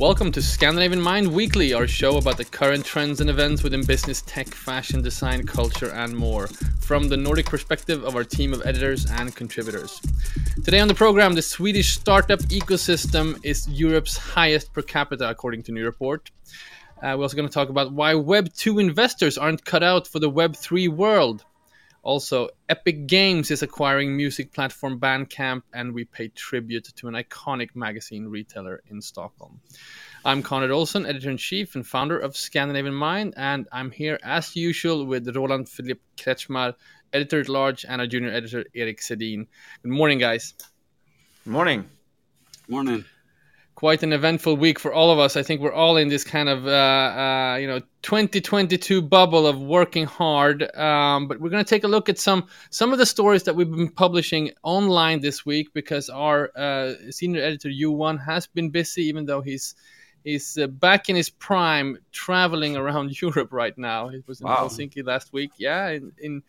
Welcome to Scandinavian Mind Weekly, our show about the current trends and events within business, tech, fashion, design, culture, and more, from the Nordic perspective of our team of editors and contributors. Today on the program, the Swedish startup ecosystem is Europe's highest per capita, according to new report. Uh, we're also going to talk about why Web 2 investors aren't cut out for the Web 3 world. Also, Epic Games is acquiring music platform Bandcamp, and we pay tribute to an iconic magazine retailer in Stockholm. I'm Conrad Olson, editor in chief and founder of Scandinavian Mind, and I'm here as usual with Roland Philip Kretschmar, editor at large, and our junior editor Eric Sedin. Good morning, guys. Good morning. Morning quite an eventful week for all of us. I think we're all in this kind of uh, uh, you know 2022 bubble of working hard. Um, but we're going to take a look at some some of the stories that we've been publishing online this week because our uh, senior editor U1 has been busy, even though he's he's uh, back in his prime, traveling around Europe right now. He was in wow. Helsinki last week. Yeah, in, in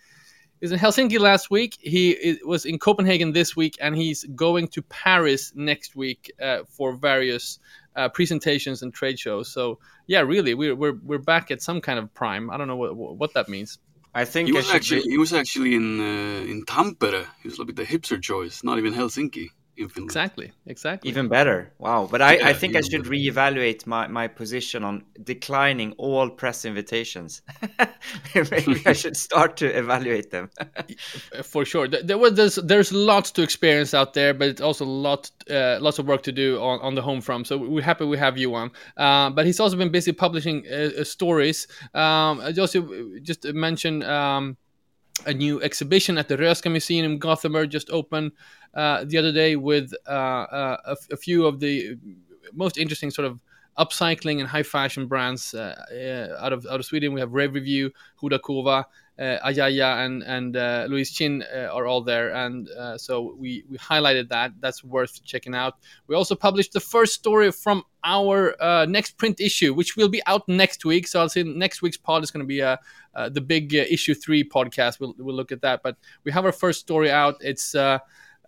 he was in Helsinki last week. He was in Copenhagen this week, and he's going to Paris next week uh, for various uh, presentations and trade shows. So yeah, really, we're, we're we're back at some kind of prime. I don't know what what that means. I think he was actually be... he was actually in uh, in Tampere. He was a little bit the hipster choice, not even Helsinki. Exactly, exactly. Even better. Wow. But I, yeah, I think I should better. reevaluate my, my position on declining all press invitations. Maybe I should start to evaluate them. For sure. There was there's, there's lots to experience out there, but it's also a lot uh, lots of work to do on, on the home front. So we're happy we have you on. Uh, but he's also been busy publishing uh, uh stories. Um, I just just mention um, a new exhibition at the Röhsska Museum in Gothenburg just opened uh, the other day with uh, uh, a, a, few of the most interesting sort of upcycling and high fashion brands uh, out of out of Sweden. We have Rave Review, Huda Kova, uh, Ayaya and and uh, Louise Chin uh, are all there, and uh, so we we highlighted that. That's worth checking out. We also published the first story from our uh, next print issue, which will be out next week. So I'll say next week's pod is going to be uh, the big issue three podcast. We'll we'll look at that, but we have our first story out. It's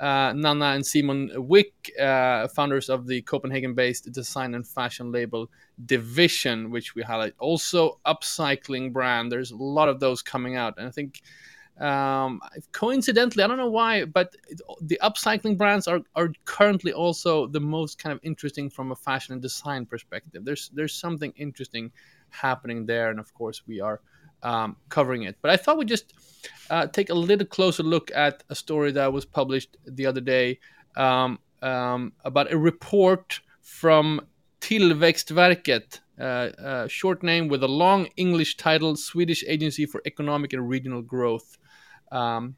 uh, Nana and Simon Wick, uh, founders of the Copenhagen-based design and fashion label Division, which we highlight. Also, upcycling brand. There's a lot of those coming out, and I think um, coincidentally, I don't know why, but the upcycling brands are, are currently also the most kind of interesting from a fashion and design perspective. There's there's something interesting happening there, and of course, we are um, covering it. But I thought we'd just uh, take a little closer look at a story that was published the other day um, um, about a report from Tillväxtverket, uh, a short name with a long English title, Swedish Agency for Economic and Regional Growth. Um,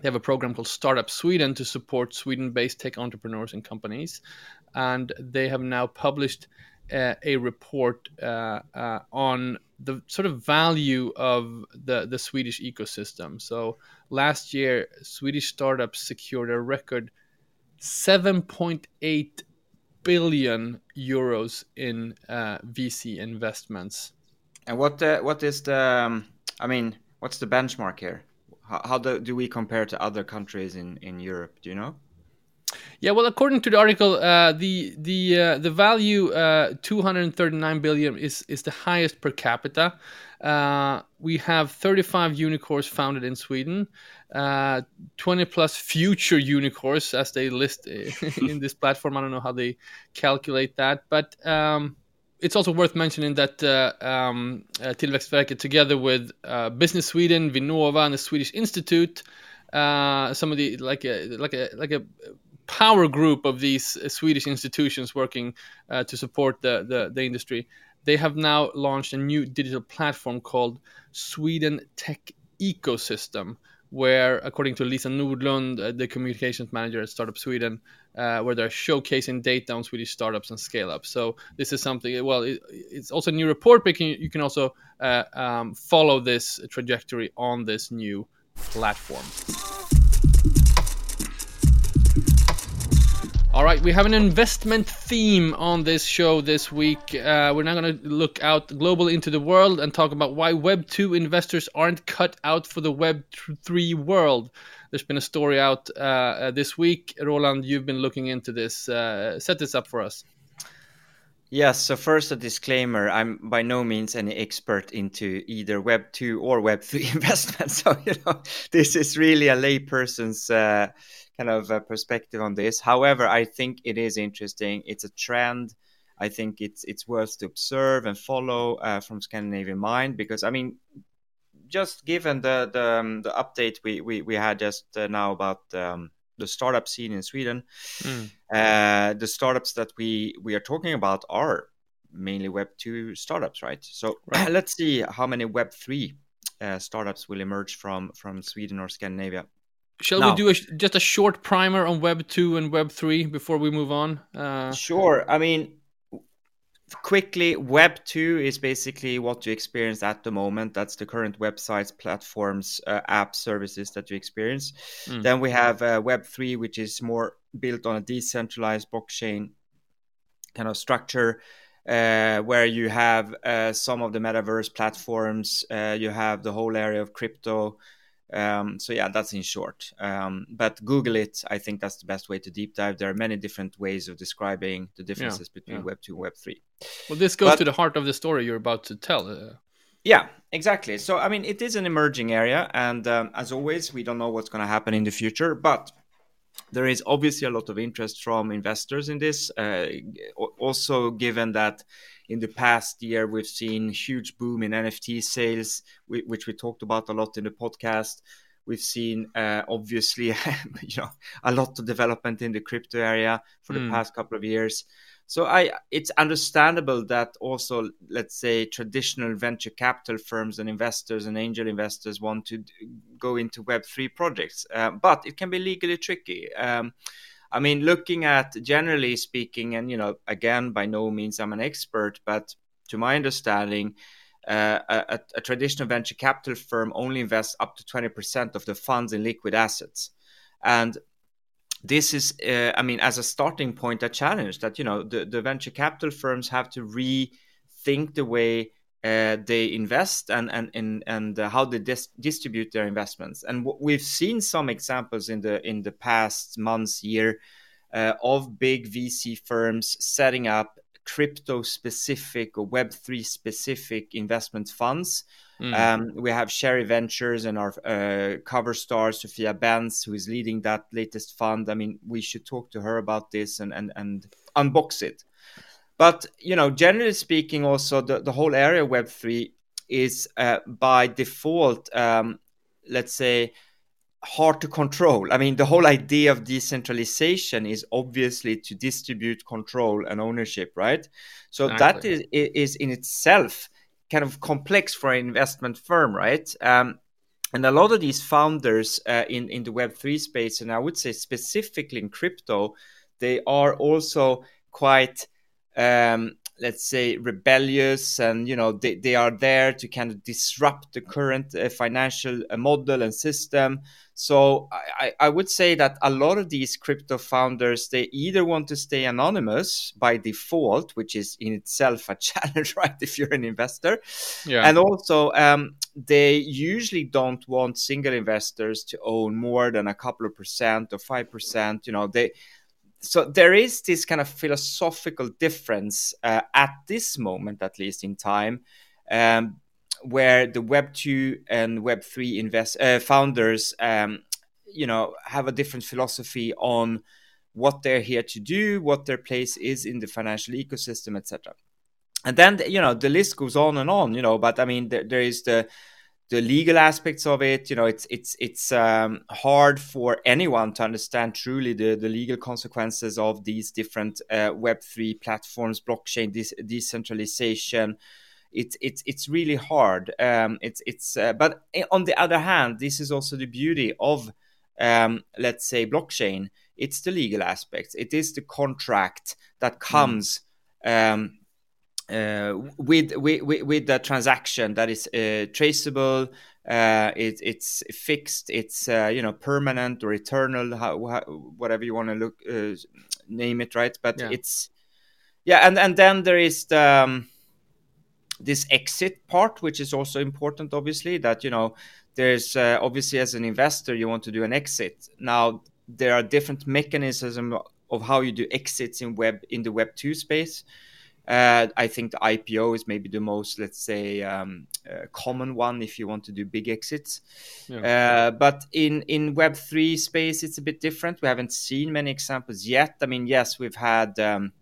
they have a program called Startup Sweden to support Sweden based tech entrepreneurs and companies. And they have now published uh, a report uh, uh, on the sort of value of the, the Swedish ecosystem. So last year, Swedish startups secured a record 7.8 billion euros in uh, VC investments. And what uh, what is the? Um, I mean, what's the benchmark here? How, how do, do we compare to other countries in in Europe? Do you know? Yeah, well, according to the article, uh, the the uh, the value uh, 239 billion is is the highest per capita. Uh, we have 35 unicorns founded in Sweden, uh, 20 plus future unicorns as they list in this platform. I don't know how they calculate that, but um, it's also worth mentioning that uh, um, Tillväxtverket, together with Business Sweden, Vinnova, and the Swedish Institute, some of the like a like a like a power group of these uh, Swedish institutions working uh, to support the, the, the industry, they have now launched a new digital platform called Sweden Tech Ecosystem, where, according to Lisa Nordlund, uh, the communications manager at Startup Sweden, uh, where they're showcasing data on Swedish startups and scale up. So this is something. Well, it, it's also a new report, but you can also uh, um, follow this trajectory on this new platform. All right, we have an investment theme on this show this week. Uh, we're now going to look out globally into the world and talk about why Web 2 investors aren't cut out for the Web 3 world. There's been a story out uh, uh, this week. Roland, you've been looking into this. Uh, set this up for us. Yes, so first a disclaimer, I'm by no means any expert into either Web 2 or Web 3 investment. So, you know, this is really a layperson's uh, kind of uh, perspective on this. However, I think it is interesting. It's a trend. I think it's it's worth to observe and follow uh, from Scandinavian Mind because I mean, just given the the, um, the update we, we we had just uh, now about um, the startup scene in Sweden, mm. uh, the startups that we we are talking about are mainly Web two startups, right? So right. let's see how many Web three uh, startups will emerge from from Sweden or Scandinavia. Shall now, we do a, just a short primer on Web 2 and Web 3 before we move on? Uh, sure. I mean, quickly, Web 2 is basically what you experience at the moment. That's the current websites, platforms, uh, app services that you experience. Mm. Then we have uh, Web 3, which is more built on a decentralized blockchain kind of structure. Uh, where you have uh, some of the metaverse platforms, uh, you have the whole area of crypto, um, so yeah, that's in short. Um, but Google it. I think that's the best way to deep dive. There are many different ways of describing the differences yeah, between yeah. Web two and Web three. Well, this goes but, to the heart of the story you're about to tell. Uh... Yeah, exactly. So I mean, it is an emerging area, and um, as always, we don't know what's going to happen in the future, but there is obviously a lot of interest from investors in this. Uh, also, given that in the past year we've seen huge boom in nft sales which we talked about a lot in the podcast. We've seen uh, obviously you know a lot of development in the crypto area for the mm. past couple of years. So i it's understandable that also let's say traditional venture capital firms and investors and angel investors want to go into web3 projects. Uh, but it can be legally tricky. Um, I mean, looking at generally speaking, and you know, again, by no means I'm an expert, but to my understanding, uh, a, a, traditional venture capital firm only invests up to 20% of the funds in liquid assets. And this is, uh, I mean, as a starting point, a challenge that, you know, the, the venture capital firms have to rethink the way uh, they invest and and and, and uh, how they dis- distribute their investments. And w- we've seen some examples in the in the past months, year, uh, of big VC firms setting up crypto specific or Web three specific investment funds. Mm. Um, we have Cherry Ventures and our uh, cover star Sophia Bendz, who is leading that latest fund. I mean, we should talk to her about this and and and unbox it. But you know, generally speaking, also the, the whole area Web three is uh, by default, um, let's say, hard to control. I mean, the whole idea of decentralization is obviously to distribute control and ownership, right? So exactly. that is is in itself kind of complex for an investment firm, right? Um, and a lot of these founders uh, in in the Web three space, and I would say specifically in crypto, they are also quite um, let's say rebellious and you know they, they are there to kind of disrupt the current uh, financial uh, model and system so I, I would say that a lot of these crypto founders they either want to stay anonymous by default which is in itself a challenge right if you're an investor yeah. and also um, they usually don't want single investors to own more than a couple of percent or five percent you know they so there is this kind of philosophical difference uh, at this moment, at least in time, um, where the Web two and Web three invest uh, founders, um, you know, have a different philosophy on what they're here to do, what their place is in the financial ecosystem, etc. And then you know the list goes on and on, you know. But I mean, there, there is the the legal aspects of it you know it's it's it's um, hard for anyone to understand truly the, the legal consequences of these different uh, web3 platforms blockchain de- decentralization. It's it's it's really hard. Um, it's it's uh, but on the other hand this is also the beauty of um, let's say blockchain. It's the legal aspects. It is the contract that mm. comes mm with, with with the transaction that is uh, traceable, uh, it, it's fixed, it's uh, you know permanent or eternal, how, how, whatever you want to look uh, name it, right? But yeah. it's yeah, and and then there is the um, this exit part, which is also important, obviously. That you know, there's uh, obviously as an investor, you want to do an exit. Now there are different mechanisms of how you do exits in web in the Web two space. Uh, I think the IPO is maybe the most, let's say, um, uh, common one if you want to do big exits. Yeah. Uh, but in in Web three space, it's a bit different. We haven't seen many examples yet. I mean, yes, we've had. Um,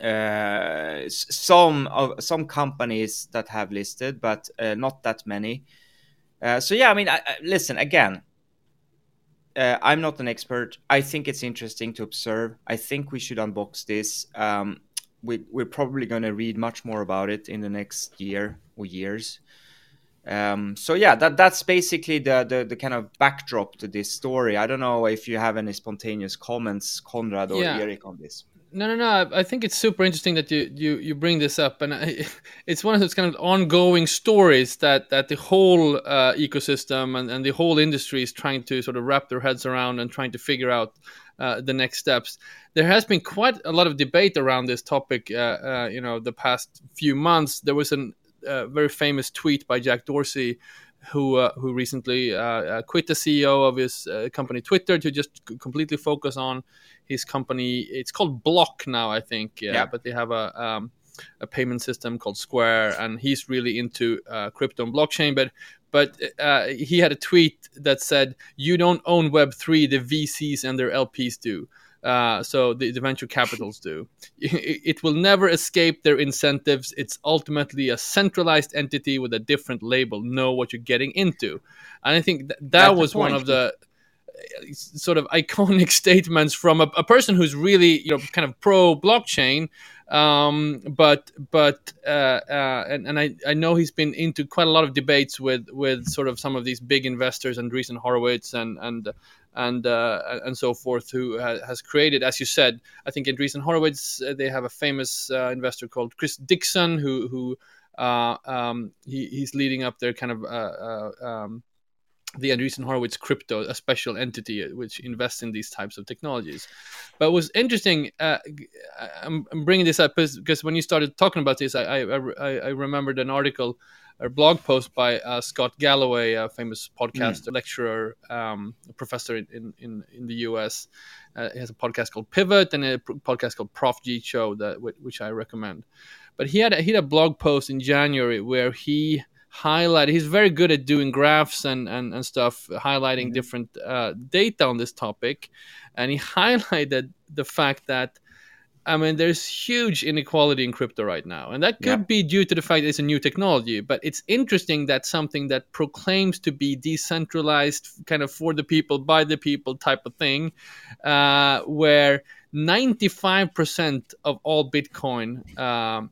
uh, some of some companies that have listed, but uh, not that many. Uh, so yeah, I mean, I, I, listen again. I'm not an expert. I think it's interesting to observe. I think we should unbox this. Um, we, we're probably going to read much more about it in the next year or years. Um, so yeah, that that's basically the, the, the kind of backdrop to this story. I don't know if you have any spontaneous comments, Konrad or yeah. Erik, on this. No, no, no. I think it's super interesting that you you, you bring this up, and I, it's one of those kind of ongoing stories that that the whole uh, ecosystem and, and the whole industry is trying to sort of wrap their heads around and trying to figure out uh, the next steps. There has been quite a lot of debate around this topic. Uh, uh you know, the past few months, there was a uh, very famous tweet by Jack Dorsey, who uh, who recently quit the CEO of his company Twitter to just completely focus on his company. It's called Block now, I think. Yeah, yeah. but they have a um, a payment system called Square, and he's really into uh, crypto and blockchain. But but uh, he had a tweet that said, "You don't own Web three; the VCs and their LPs do." Uh, so the, the, venture capitals do. It, it, will never escape their incentives. It's ultimately a centralized entity with a different label. Know what you're getting into, and I think th- that That's was one of the sort of iconic statements from a, a, person who's really you know kind of pro blockchain um, but but uh, uh, and, and I, I know he's been into quite a lot of debates with with sort of some of these big investors and Andreessen Horowitz and and and uh, and so forth who has created as you said I think in Andreessen Horowitz uh, they have a famous uh, investor called Chris Dixon who who uh, um, he, he's leading up their kind of um, the Andreessen Horowitz crypto, a special entity uh, which invests in these types of technologies. But what's interesting, uh, I'm, I'm, bringing this up because when you started talking about this, I, I, I remembered an article or blog post by uh, Scott Galloway, a famous podcast mm. lecturer, um, professor in, in, in the US. Uh, he has a podcast called Pivot and a podcast called Prof G Show, that which I recommend. But he had a, he had a blog post in January where he highlight he's very good at doing graphs and and, and stuff highlighting mm-hmm. different uh, data on this topic and he highlighted the fact that I mean, there's huge inequality in crypto right now, and that could yeah. be due to the fact that it's a new technology. But it's interesting that something that proclaims to be decentralized, kind of for the people, by the people type of thing, uh, where 95% of all Bitcoin um,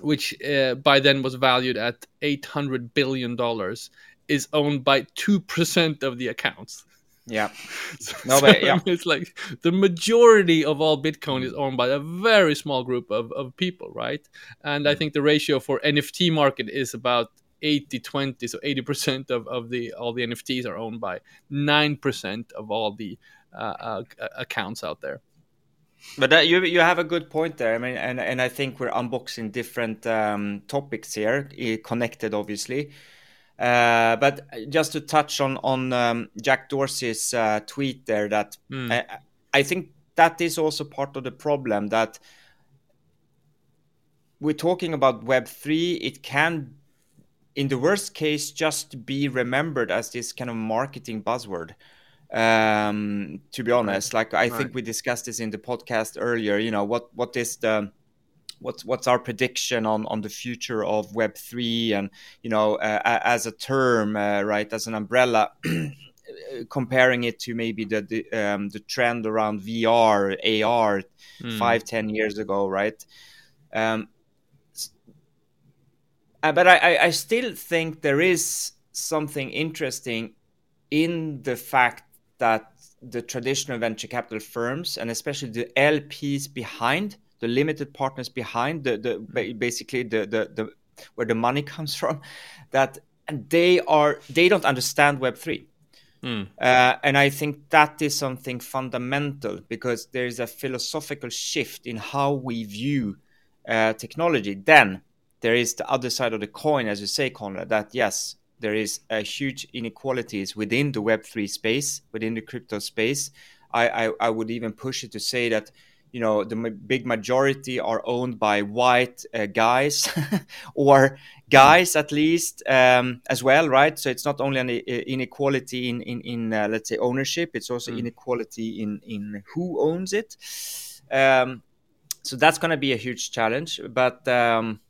which uh, by then was valued at 800 billion dollars is owned by 2% of the accounts. Yeah. So, no but yeah. it's like the majority of all bitcoin is owned by a very small group of, of people right? And i mm. think the ratio for nft market is about 80 20 so 80% of, of the all the nfts are owned by 9% of all the uh, uh, accounts out there but that, you you have a good point there. I mean, and and I think we're unboxing different um, topics here, connected obviously. Uh, but just to touch on on um, Jack Dorsey's uh, tweet there, that mm. I, I think that is also part of the problem that we're talking about Web three. It can, in the worst case, just be remembered as this kind of marketing buzzword um, to be honest like i right. think we discussed this in the podcast earlier you know what what is the what's what's our prediction on on the future of web 3 and you know uh, as a term uh, right as an umbrella comparing it to maybe the the, um, the trend around vr ar mm. five ten years ago right um, uh, but I, I still think there is something interesting in the fact that the traditional venture capital firms and especially the LPs behind the limited partners behind the, the basically the, the, the where the money comes from that and they are they don't understand web3 Mm. Uh, and I think that is something fundamental because there is a philosophical shift in how we view uh, technology. Then there is the other side of the coin, as you say, Conrad, that yes, there is a huge inequalities within the Web3 space, within the crypto space. I, I, I would even push it to say that you know the big majority are owned by white uh, guys or guys at least um, as well right so it's not only an inequality in in, in uh, let's say ownership it's also mm. inequality in in who owns it um, so that's going to be a huge challenge but um,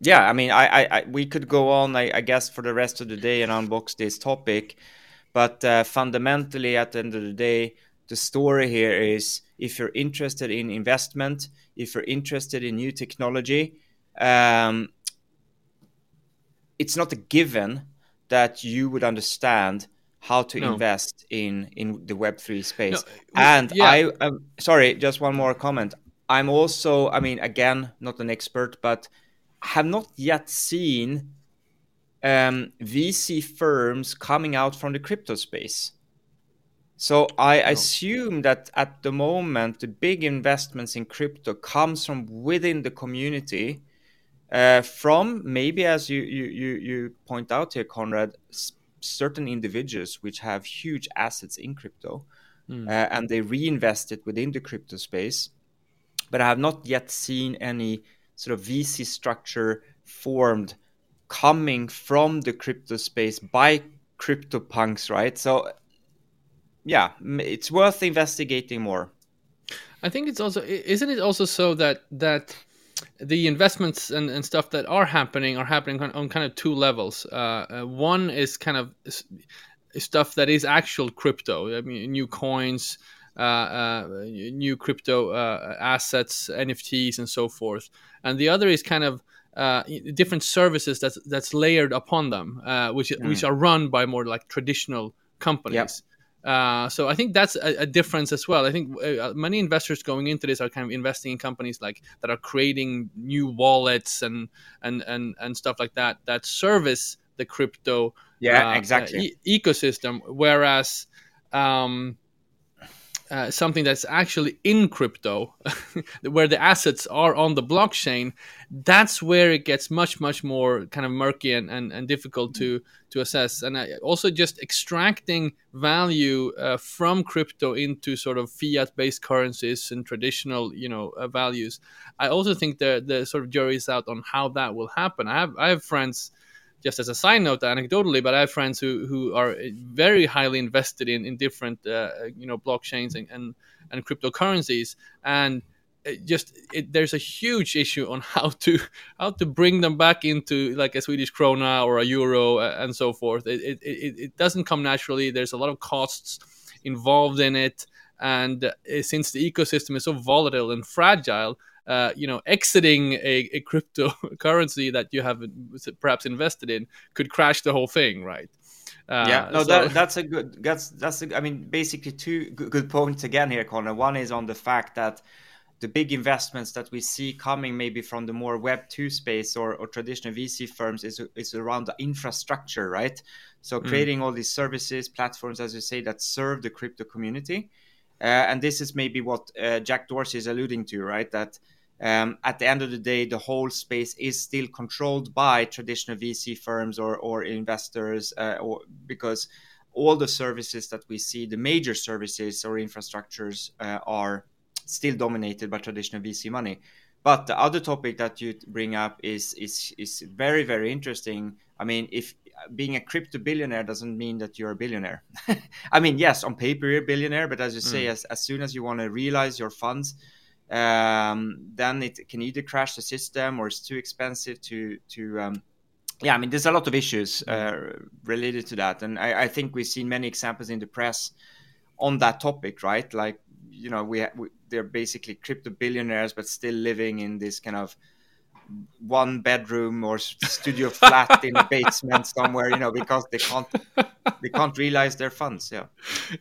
yeah i mean I, I, I, we could go on I, I, guess for the rest of the day and unbox this topic but uh, fundamentally at the end of the day the story here is if you're interested in investment, if you're interested in new technology, um, it's not a given that you would understand how to no. invest in in the Web three space. No, and yeah. I, I'm sorry, just one more comment. I'm also, I mean, again, not an expert, but have not yet seen um, VC firms coming out from the crypto space. So I oh. assume that at the moment the big investments in crypto comes from within the community, uh, from maybe as you, you you you point out here, Conrad, s- certain individuals which have huge assets in crypto, mm. uh, and they reinvest it within the crypto space. But I have not yet seen any sort of VC structure formed coming from the crypto space by crypto punks, right? So yeah, it's worth investigating more. I think it's also isn't it also so that that the investments and, and stuff that are happening are happening on, on kind of two levels. Uh, uh, one is kind of stuff that is actual crypto. I mean, new coins, new crypto uh, assets, NFTs, and so forth. And the other is kind of uh, different services that's that's layered upon them, which mm. which are run by more like traditional companies. Yep. Uh, so I think that's a, a, difference as well. I think uh, many investors going into this are kind of investing in companies like that are creating new wallets and and and and stuff like that that service the crypto yeah uh, exactly e- ecosystem. Whereas um, uh, something that's actually in crypto, where the assets are on the blockchain, that's where it gets much, much more kind of murky and, and, and difficult to, to assess. And also just extracting value uh, from crypto into sort of fiat based currencies and traditional, you know, uh, values. I also think the, the sort of jury is out on how that will happen. I have, I have friends just as a side note, anecdotally, but I have friends who, who are very highly invested in, in different uh, you know blockchains and, and, and cryptocurrencies, and it just it, there's a huge issue on how to how to bring them back into like a Swedish krona or a euro uh, and so forth. It, it, it, it doesn't come naturally. There's a lot of costs involved in it, and uh, since the ecosystem is so volatile and fragile, uh, you know, exiting a, a cryptocurrency that you have perhaps invested in could crash the whole thing, right? Uh, yeah, no, so... that, that's a good. That's that's. A, I mean, basically two good, good points again here, Connor. One is on the fact that the big investments that we see coming maybe from the more web 2 space or, or traditional vc firms is, is around the infrastructure right so mm. creating mm. all these services platforms as you say that serve the crypto community uh, and this is maybe what uh, jack dorsey is alluding to right that um, at the end of the day, the whole space is still controlled by traditional VC firms or, or investors, uh, or, because all the services that we see, the major services or infrastructures, uh, are still dominated by traditional VC money. But the other topic that you bring up is is is very very interesting. I mean, if being a crypto billionaire doesn't mean that you're a billionaire. I mean, yes, on paper you're a billionaire, but as you say, mm. as, as soon as you want to realize your funds, um, then it can either crash the system or it's too expensive to to um, yeah i mean there's a lot of issues uh, related to that. And I, I, think we've seen many examples in the press on that topic right? Like you know we, we they're basically crypto billionaires but still living in this kind of one bedroom or studio flat in a basement somewhere you know because they can't they can't realize their funds yeah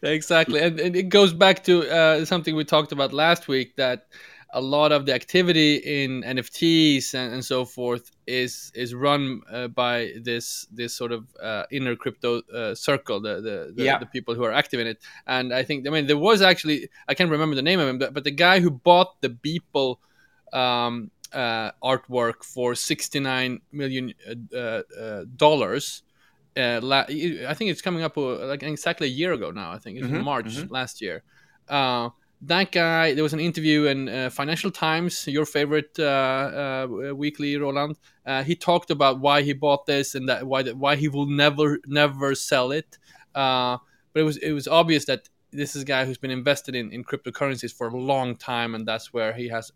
exactly and, and it goes back to uh, something we talked about last week that a lot of the activity in NFTs and, and so forth is is run uh, by this this sort of uh, inner crypto uh, circle, the the, the, Yeah. the people who are active in it. And I think I mean there was actually I can't remember the name of him, but, but the guy who bought the Beeple um, uh, artwork for 69 million uh, uh, dollars. Uh, la- I think it's coming up uh, like exactly a year ago now. I think it was in Mhm, March mhm. last year. Uh, that guy, there was an interview in uh, Financial Times, your favorite uh, uh, weekly, Roland. Uh, he talked about why he bought this and that why that why he will never never sell it. Uh, but it was it was obvious that this is a guy who's been invested in, in cryptocurrencies for a long time, and that's where he has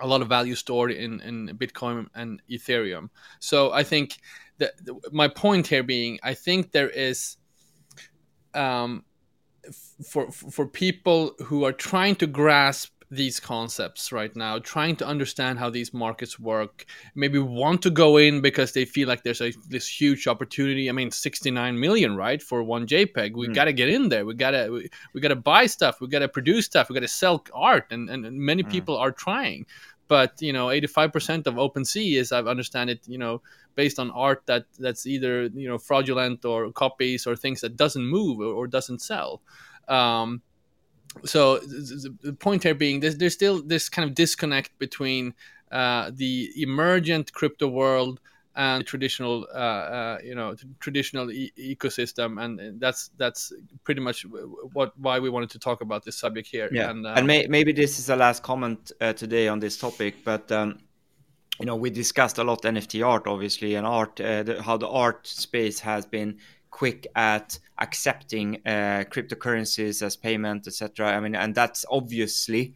a lot of value stored in, in Bitcoin and Ethereum. So I think that my point here being, I think there is, um, for for people who are trying to grasp these concepts right now, trying to understand how these markets work, maybe want to go in because they feel like there's a this huge opportunity. I mean, 69 million, right, for one JPEG. We Mm. got to get in there. We gotta we, we gotta buy stuff. We gotta produce stuff. We gotta sell art, and and and many Mm. people are trying. But you know, 85% of OpenSea is, I understand it, you know, based on art that that's either you know fraudulent or copies or things that doesn't move or, or doesn't sell. Um, so th- th- the point here being there's, there's still this kind of disconnect between uh, the emergent crypto world and traditional uh, uh, you know traditional e- ecosystem and that's that's pretty much what why we wanted to talk about this subject here Yeah, and, uh, and may, maybe this is the last comment uh, today on this topic, but um, you know we discussed a lot NFT art, obviously, and art, uh, the, how the art space has been quick at accepting uh, cryptocurrencies as payment, etc. I mean, and that's obviously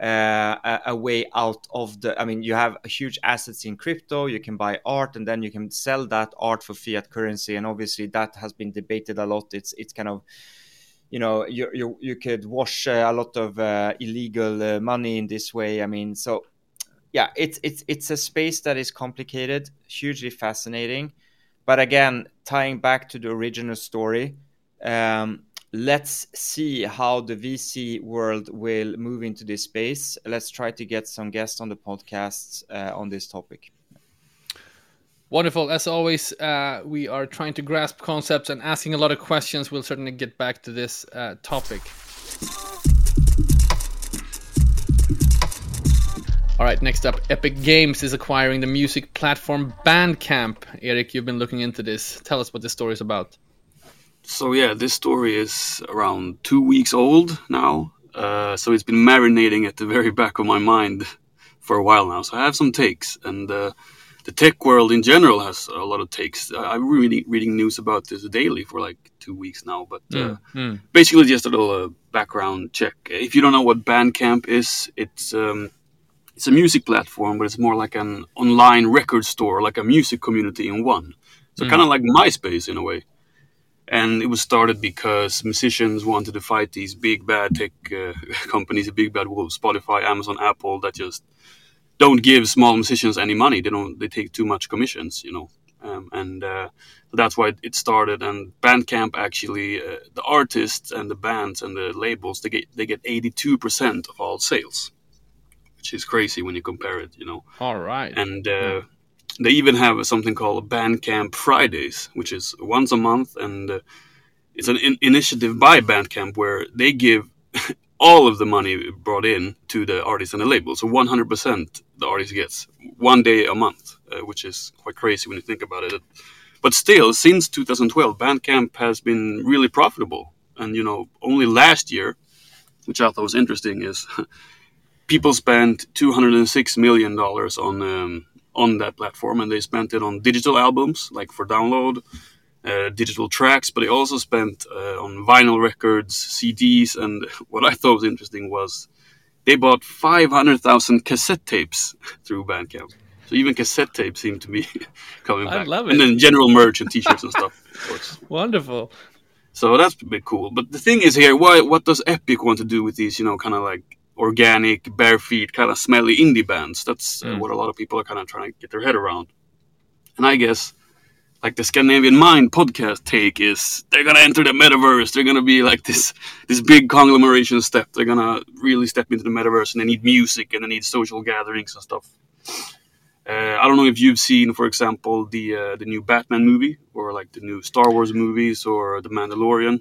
uh, a, a way out of the. I mean, you have huge assets in crypto. You can buy art, and then you can sell that art for fiat currency, and obviously that has been debated a lot. It's it's kind of you know you you, you could wash uh, a lot of uh, illegal uh, money in this way i mean so yeah it's it's it's a space that is complicated hugely fascinating but again tying back to the original story um, let's see how the vc world will move into this space let's try to get some guests on the podcast uh, on this topic Wonderful. As always, uh, we are trying to grasp concepts and asking a lot of questions. We'll certainly get back to this uh, topic. All right, next up, Epic Games is acquiring the music platform Bandcamp. Eric, you've been looking into this. Tell us what this story is about. So yeah, this story is around two weeks old now. Uh, so it's been marinating at the very back of my mind for a while now. So I have some takes, and uh, the tech world in general has a lot of takes. Uh, I'm really reading news about this daily for like two weeks now. But uh, Mm. basically, just a little uh, background check. If you don't know what Bandcamp is, it's um, it's a music platform, but it's more like an online record store, like a music community in one. So Mm. kind of like MySpace in a way. And it was started because musicians wanted to fight these big bad tech uh, companies, the big bad wolves, Spotify, Amazon, Apple, that just don't give small musicians any money. They don't. They take too much commissions, you know. Um, and uh, that's why it started. And Bandcamp actually, uh, the artists and the bands and the labels, they get they get eighty two percent of all sales, which is crazy when you compare it, you know. All right. And uh, they even have something called Bandcamp Fridays, which is once a month, and uh, it's an in- initiative by Bandcamp where they give all of the money brought in to the artist and the label. So 100% the artist gets one day a month, uh, which is quite crazy when you think about it. But still, since 2012, Bandcamp has been really profitable. And, you know, only last year, which I thought was interesting, is people spent 206 million dollars on um, on that platform, and they spent it on digital albums, like for download, uh, digital tracks, but they also spent uh, on vinyl records, CDs, and what I thought was interesting was they bought 500,000 cassette tapes through Bandcamp. So even cassette tapes seem to be coming back. I love it. And then general merch and T-shirts and stuff, of course. Wonderful. So that's a bit cool. But the thing is here, why? What does Epic want to do with these? You know, kind of like organic, bare feet, kind of smelly indie bands. That's uh, Mm. what a lot of people are kind of trying to get their head around. And I guess like the Scandinavian Mind podcast take is they're gonna enter the metaverse. They're gonna be like this this big conglomeration step. They're gonna really step into the metaverse, and they need music and they need social gatherings and stuff. Uh, I don't know if you've seen, for example, the uh, the new Batman movie or like the new Star Wars movies or the Mandalorian.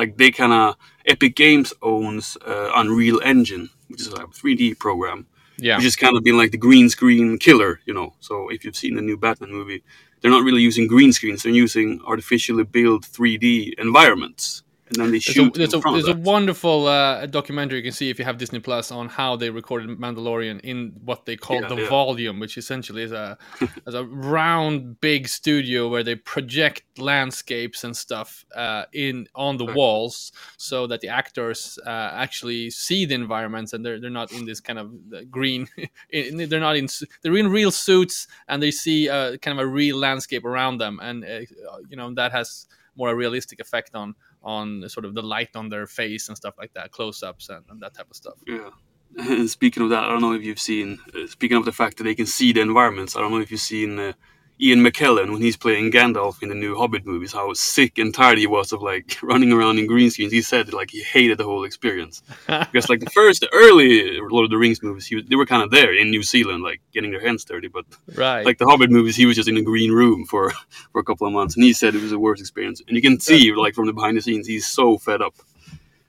Like they kind of Epic Games owns uh, Unreal Engine, which is like a 3D program, Yeah. which has kind of been like the green screen killer, you know. So if you've seen the new Batman movie, they're not really using green screens; they're using artificially built 3D environments, and then they There's a, there's a, there's a wonderful uh, documentary you can see if you have Disney Plus on how they recorded Mandalorian in what they call Yeah, the yeah. volume, which essentially is a is a round big studio where they project landscapes and stuff uh, in on the walls so that the actors uh, actually see the environments and they're they're not in this kind of uh, green. in, they're not in they're in real suits and they see uh, kind of a real landscape around them, and uh, you know that has more a realistic effect on on sort of the light on their face and stuff like that, close ups and, and that type of stuff. Yeah. And speaking of that, I don't know if you've seen. Uh, speaking of the fact that they can see the environments, I don't know if you've seen uh, Ian McKellen when he's playing Gandalf in the new Hobbit movies. How sick and tired he was of like running around in green screens. He said like he hated the whole experience because like the first, the early Lord of the Rings movies, he was, they were kind of there in New Zealand, like getting their hands dirty. But right. like the Hobbit movies, he was just in a green room for for a couple of months, and he said it was the worst experience. And you can see like from the behind the scenes, he's so fed up.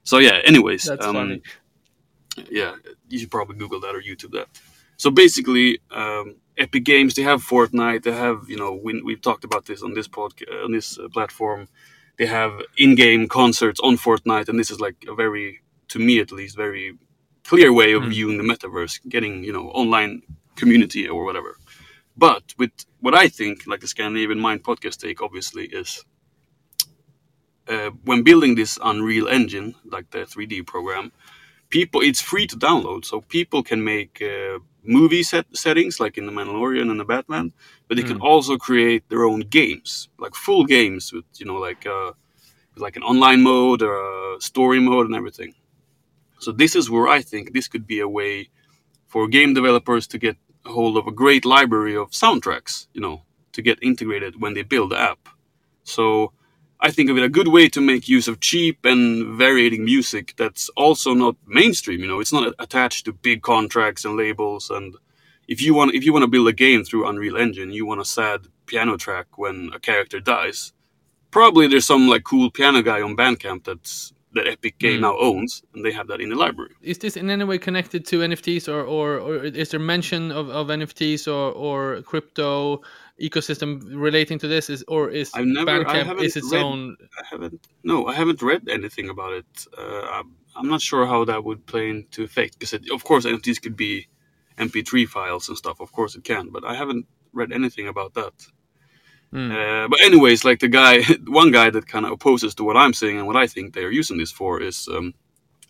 So yeah. Anyways, That's um, funny. yeah, you should probably Google that or YouTube that. So basically, um, Epic Games they have Fortnite. They have you know we, we've talked about this on this podcast on this uh, platform. They have in-game concerts on Fortnite, and this is like a very, to me at least, very clear way of Mm. viewing the metaverse, getting you know online community or whatever. But with what I think, like the Scandinavian Mind podcast take, obviously is uh, when building this Unreal Engine, like the 3D program, people it's free to download, so people can make uh, movie set settings like in the Mandalorian and the Batman, but they can also create their own games, like full games with you know like uh, like an online mode or a story mode and everything. So this is where I think this could be a way for game developers to get a hold of a great library of soundtracks, you know, to get integrated when they build the app. So I think of it a good way to make use of cheap and varying music that's also not mainstream. You know, it's not attached to big contracts and labels. And if you want, if you want to build a game through Unreal Engine, you want a sad piano track when a character dies. Probably there's some like cool piano guy on Bandcamp that's that Epic Game Mm. now owns, and they have that in the library. Is this in any way connected to NFTs or, or, or is there mention of, of NFTs or, or crypto ecosystem relating to this? Is or is I've never- I Bandcamp haven't is its read- own? I haven't. No, I haven't read anything about it. Uh, I'm, I'm not sure how that would play into effect because, of course, NFTs could be MP3 files and stuff. Of course, it can, but I haven't read anything about that. Hmm. Uh, but anyways, like the guy, one guy that kind of opposes to what I'm saying and what I think they are using this for is, um,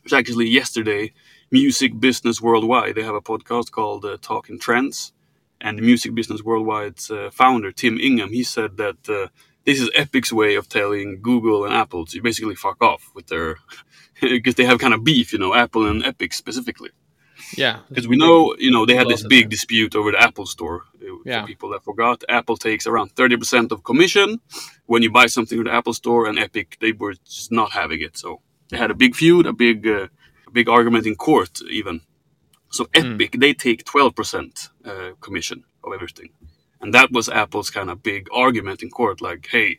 was actually yesterday, Music Business Worldwide. They have a podcast called uh, Talking Trends, and Music Business Worldwide's uh, founder Tim Ingham he said that uh, this is Epic's way of telling Google and Apple to basically fuck off with their because they have kind of beef, you know, Apple and Epic specifically. Yeah, Because we know, you know, they had this big dispute over the Apple Store. Uh, Yeah. For people that forgot, Apple takes around thirty percent of commission when you buy something with the Apple Store, and Epic they were just not having it. So they had a big feud, a big, uh, big argument in court, even. So Hmm. Epic they take twelve percent uh, commission of everything, and that was Apple's kind of big argument in court. Like, hey,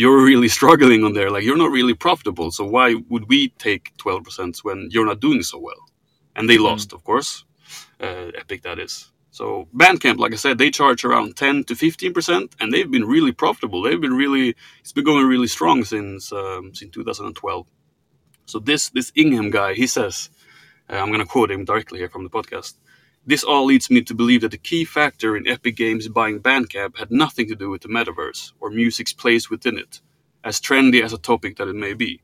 you're really struggling on there. Like, you're not really profitable. So why would we take twelve percent when you're not doing so well? And they lost, of course. Uh, Epic, that is. So Bandcamp, like I said, they charge around 10 to 15 percent, and they've been really profitable. They've been really, it's been going really strong since um, since 2012. So this this Ingham guy, he says, uh, I'm going to quote him directly here from the podcast. This all leads me to believe that the key factor in Epic Games buying Bandcamp had nothing to do with the metaverse or music's place within it, as trendy as a topic that it may be.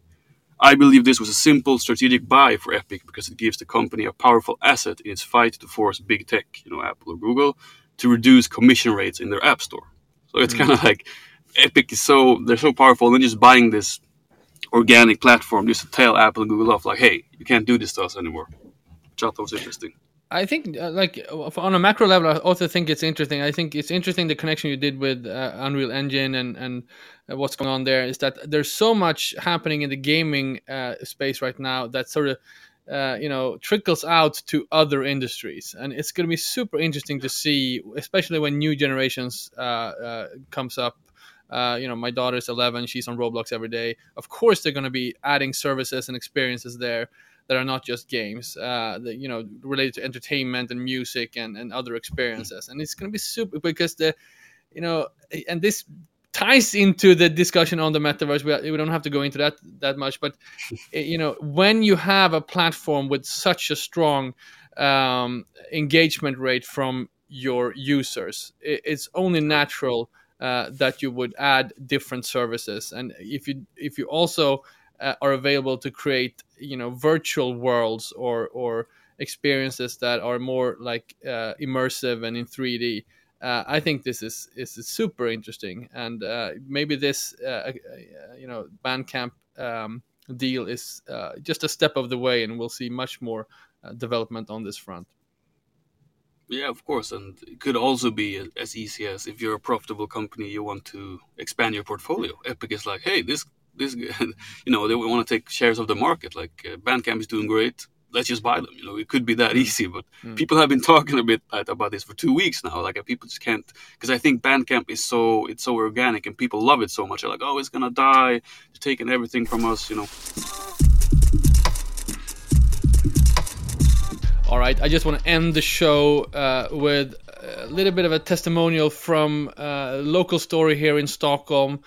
I believe this was a simple strategic buy for Epic because it gives the company a powerful asset in its fight to force big tech, you know, Apple or Google, to reduce commission rates in their app store. So it's kind of mm. like Epic is so they're so powerful, and they're just buying this organic platform just to tell Apple and Google off, like, hey, you can't do this to us anymore. Which I thought was interesting. I think, uh, like on a macro level, I also think it's interesting. I think it's interesting the connection you did with uh, Unreal Engine and and what's going on there is that there's so much happening in the gaming uh, space right now that sort of uh, you know trickles out to other industries. And it's going to be super interesting to see especially when new generations uh, uh, comes up. Uh, you know my daughter's 11 she's on roblox every day. Of course they're going to be adding services and experiences there that are not just games uh, that you know related to entertainment and music and, and other experiences. And it's going to be super because the you know and this ties into the discussion on the metaverse. We, we don't have to go into that that much but eh, you know when you have a platform with such a strong um, engagement rate from your users it, it's only natural uh, that you would add different services. And if you if you also uh, are available to create you know virtual worlds or or experiences that are more like uh, immersive and in 3D. Uh, I think this is is super interesting, and uh, maybe this uh, uh, you know Bandcamp um, deal is just a step of the way, and we'll see much more development on this front. Yeah, of course, and it could also be as easy as if you're a profitable company, you want to expand your portfolio. Epic is like, hey, this this you know they want to take shares of the market like uh, bandcamp is doing great let's just buy them you know it could be that mm. easy but mm. people have been talking a bit about this for two weeks now like people just can't because i think bandcamp is so it's so organic and people love it so much they're like oh it's gonna die they're taking everything from us you know all right i just want to end the show uh, with a little bit of a testimonial from a local story here in stockholm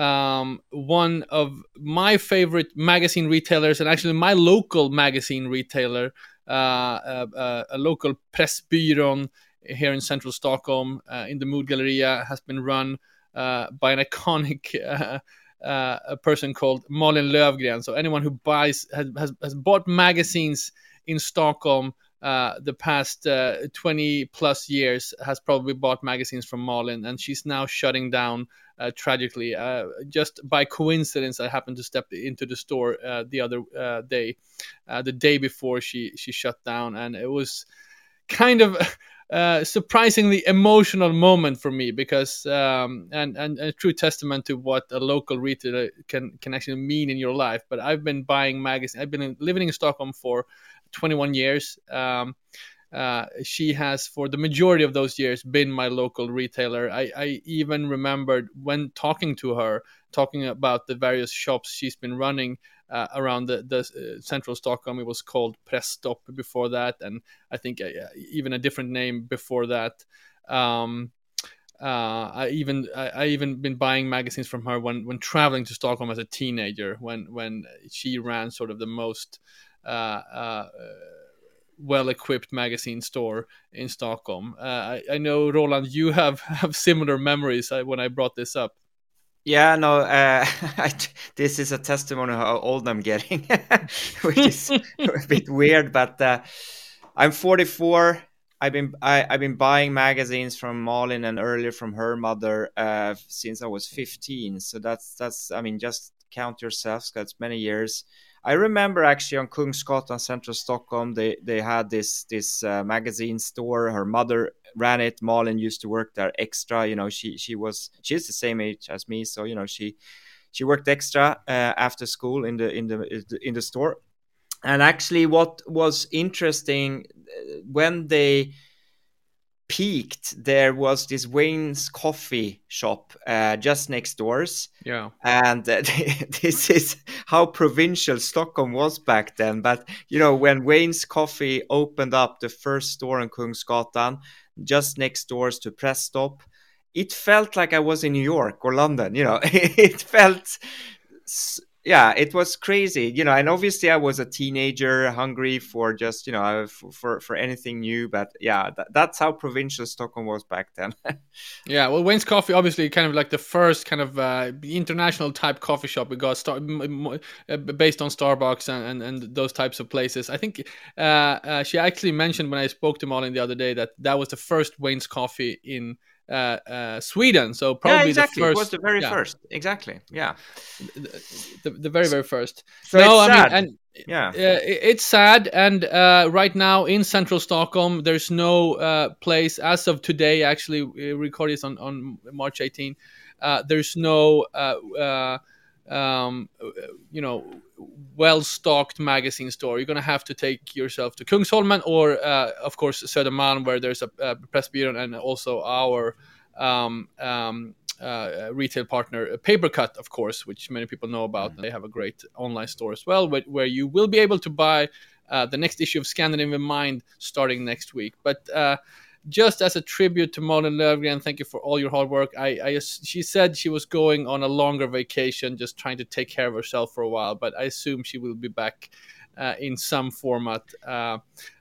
um, one of my favorite magazine retailers, and actually my local magazine retailer, uh, uh, uh, a local Pressbyrån here in central Stockholm, uh, in the Mood Galleria, has been run uh, by an iconic a person called Malin Lövgren. So anyone who buys has, has, has bought magazines in Stockholm uh, the past uh, 20 plus years has probably bought magazines from Malin, and she's now shutting down uh, tragically. Uh, just by coincidence, I happened to step into the store uh, the other day, the day before she she shut down, and it was kind of. Uh, surprisingly emotional moment for me because um, and, and a true testament to what a local retailer can can actually mean in your life. But I've been buying magazines. I've been living in Stockholm for 21 years. Um, uh, she has, for the majority of those years, been my local retailer. I, I, even remembered when talking to her, talking about the various shops she's been running uh, around the, the uh, central Stockholm. It was called Pressstopp before that, and I think uh, even a different name before that. Um, uh, I even I, I, even been buying magazines from her when when traveling to Stockholm as a teenager when when she ran sort of the most uh, uh, well-equipped magazine store in Stockholm. I, I, know Roland, you have have similar memories when I brought this up. Yeah, no, uh, this is a testimony how old I'm getting, which is a bit weird. But uh, I'm 44. I've been I, have been buying magazines from Malin and earlier from her mother uh, since I was 15. So that's that's I mean just count yourselves. That's many years. I remember actually on Kungsgatan, central Stockholm, they they had this this uh, magazine store. Her mother ran it. Malin used to work there extra. You know, she she was she's the same age as me, so you know she she worked extra uh, after school in the in the in the store. And actually, what was interesting uh, when they peaked, there was this Wayne's coffee shop uh, just next doors. Yeah. And uh, this is how provincial Stockholm was back then. But, you know, when Wayne's coffee opened up the first store in Kungsgatan, just next doors to Pressstopp, it felt like I was in New York or London. You know, it felt yeah it was crazy you know and obviously i was a teenager hungry for just you know for for anything new but yeah that, that's how provincial stockholm was back then. Yeah well wayne's coffee obviously kind of like the first kind of uh, international type coffee shop we got start uh, based on starbucks and, and, and those types of places. I think uh, uh, she actually mentioned when i spoke to Malin the other day that that was the first wayne's coffee in uh, uh, Sweden. So probably yeah, exactly. the first. It was the very yeah. first. Exactly. Yeah. The, the, the, very very first. So no, I sad. mean, and yeah uh, it's sad and uh, right now in central stockholm there's no uh, place as of today actually we record this on, on march 18 uh, there's no uh, uh, um, you know well stocked magazine store you're gonna have to take yourself to kungsholmen or of course södermalm where there's a, a pressbyrån and also our um, um, uh, retail partner uh, Papercut, of course, which many people know about. Mm-hmm. They have a great online store as well, where, where you will be able to buy uh, the next issue of Scandinavian Mind starting next week. But uh, just as a tribute to Malin Lövgren, thank you for all your hard work. I, I, she said she was going on a longer vacation, just trying to take care of herself for a while. But I assume she will be back uh, in some format. Uh,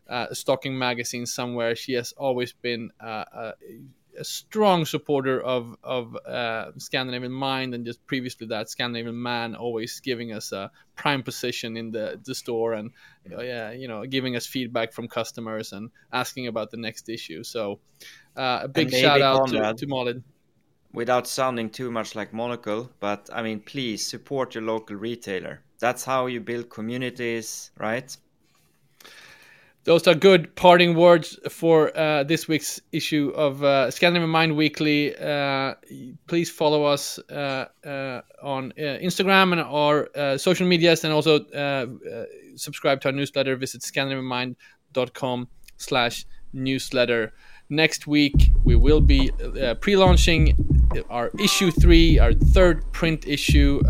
uh, stocking magazine somewhere. She has always been uh, uh, a strong supporter of of uh, Scandinavian Mind, and just previously that Scandinavian Man, always giving us a prime position in the the store, and yeah, you know, giving us feedback from customers and asking about the next issue. So uh, a big shout out Conrad, to, to Malin. Without sounding too much like Monocle, but I mean, please support your local retailer. That's how you build communities, right? Those are good parting words for uh, this week's issue of uh, Scandinavian Mind Weekly. Uh, please follow us uh, uh, on uh, Instagram and our social medias, and also subscribe to our newsletter. Visit scandinavianmind.com slash newsletter. Next week, we will be pre-launching our issue three, our third print issue.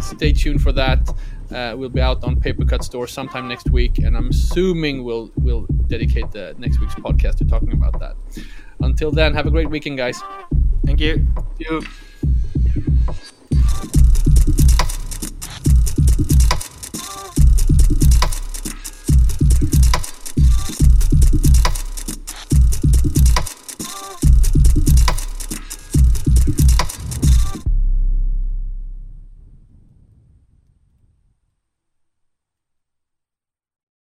stay tuned for that uh, will be out on Papercut Store sometime next week, and I'm assuming we'll we'll dedicate the next week's podcast to talking about that. Until then, have a great weekend, guys. Thank you. Thank you.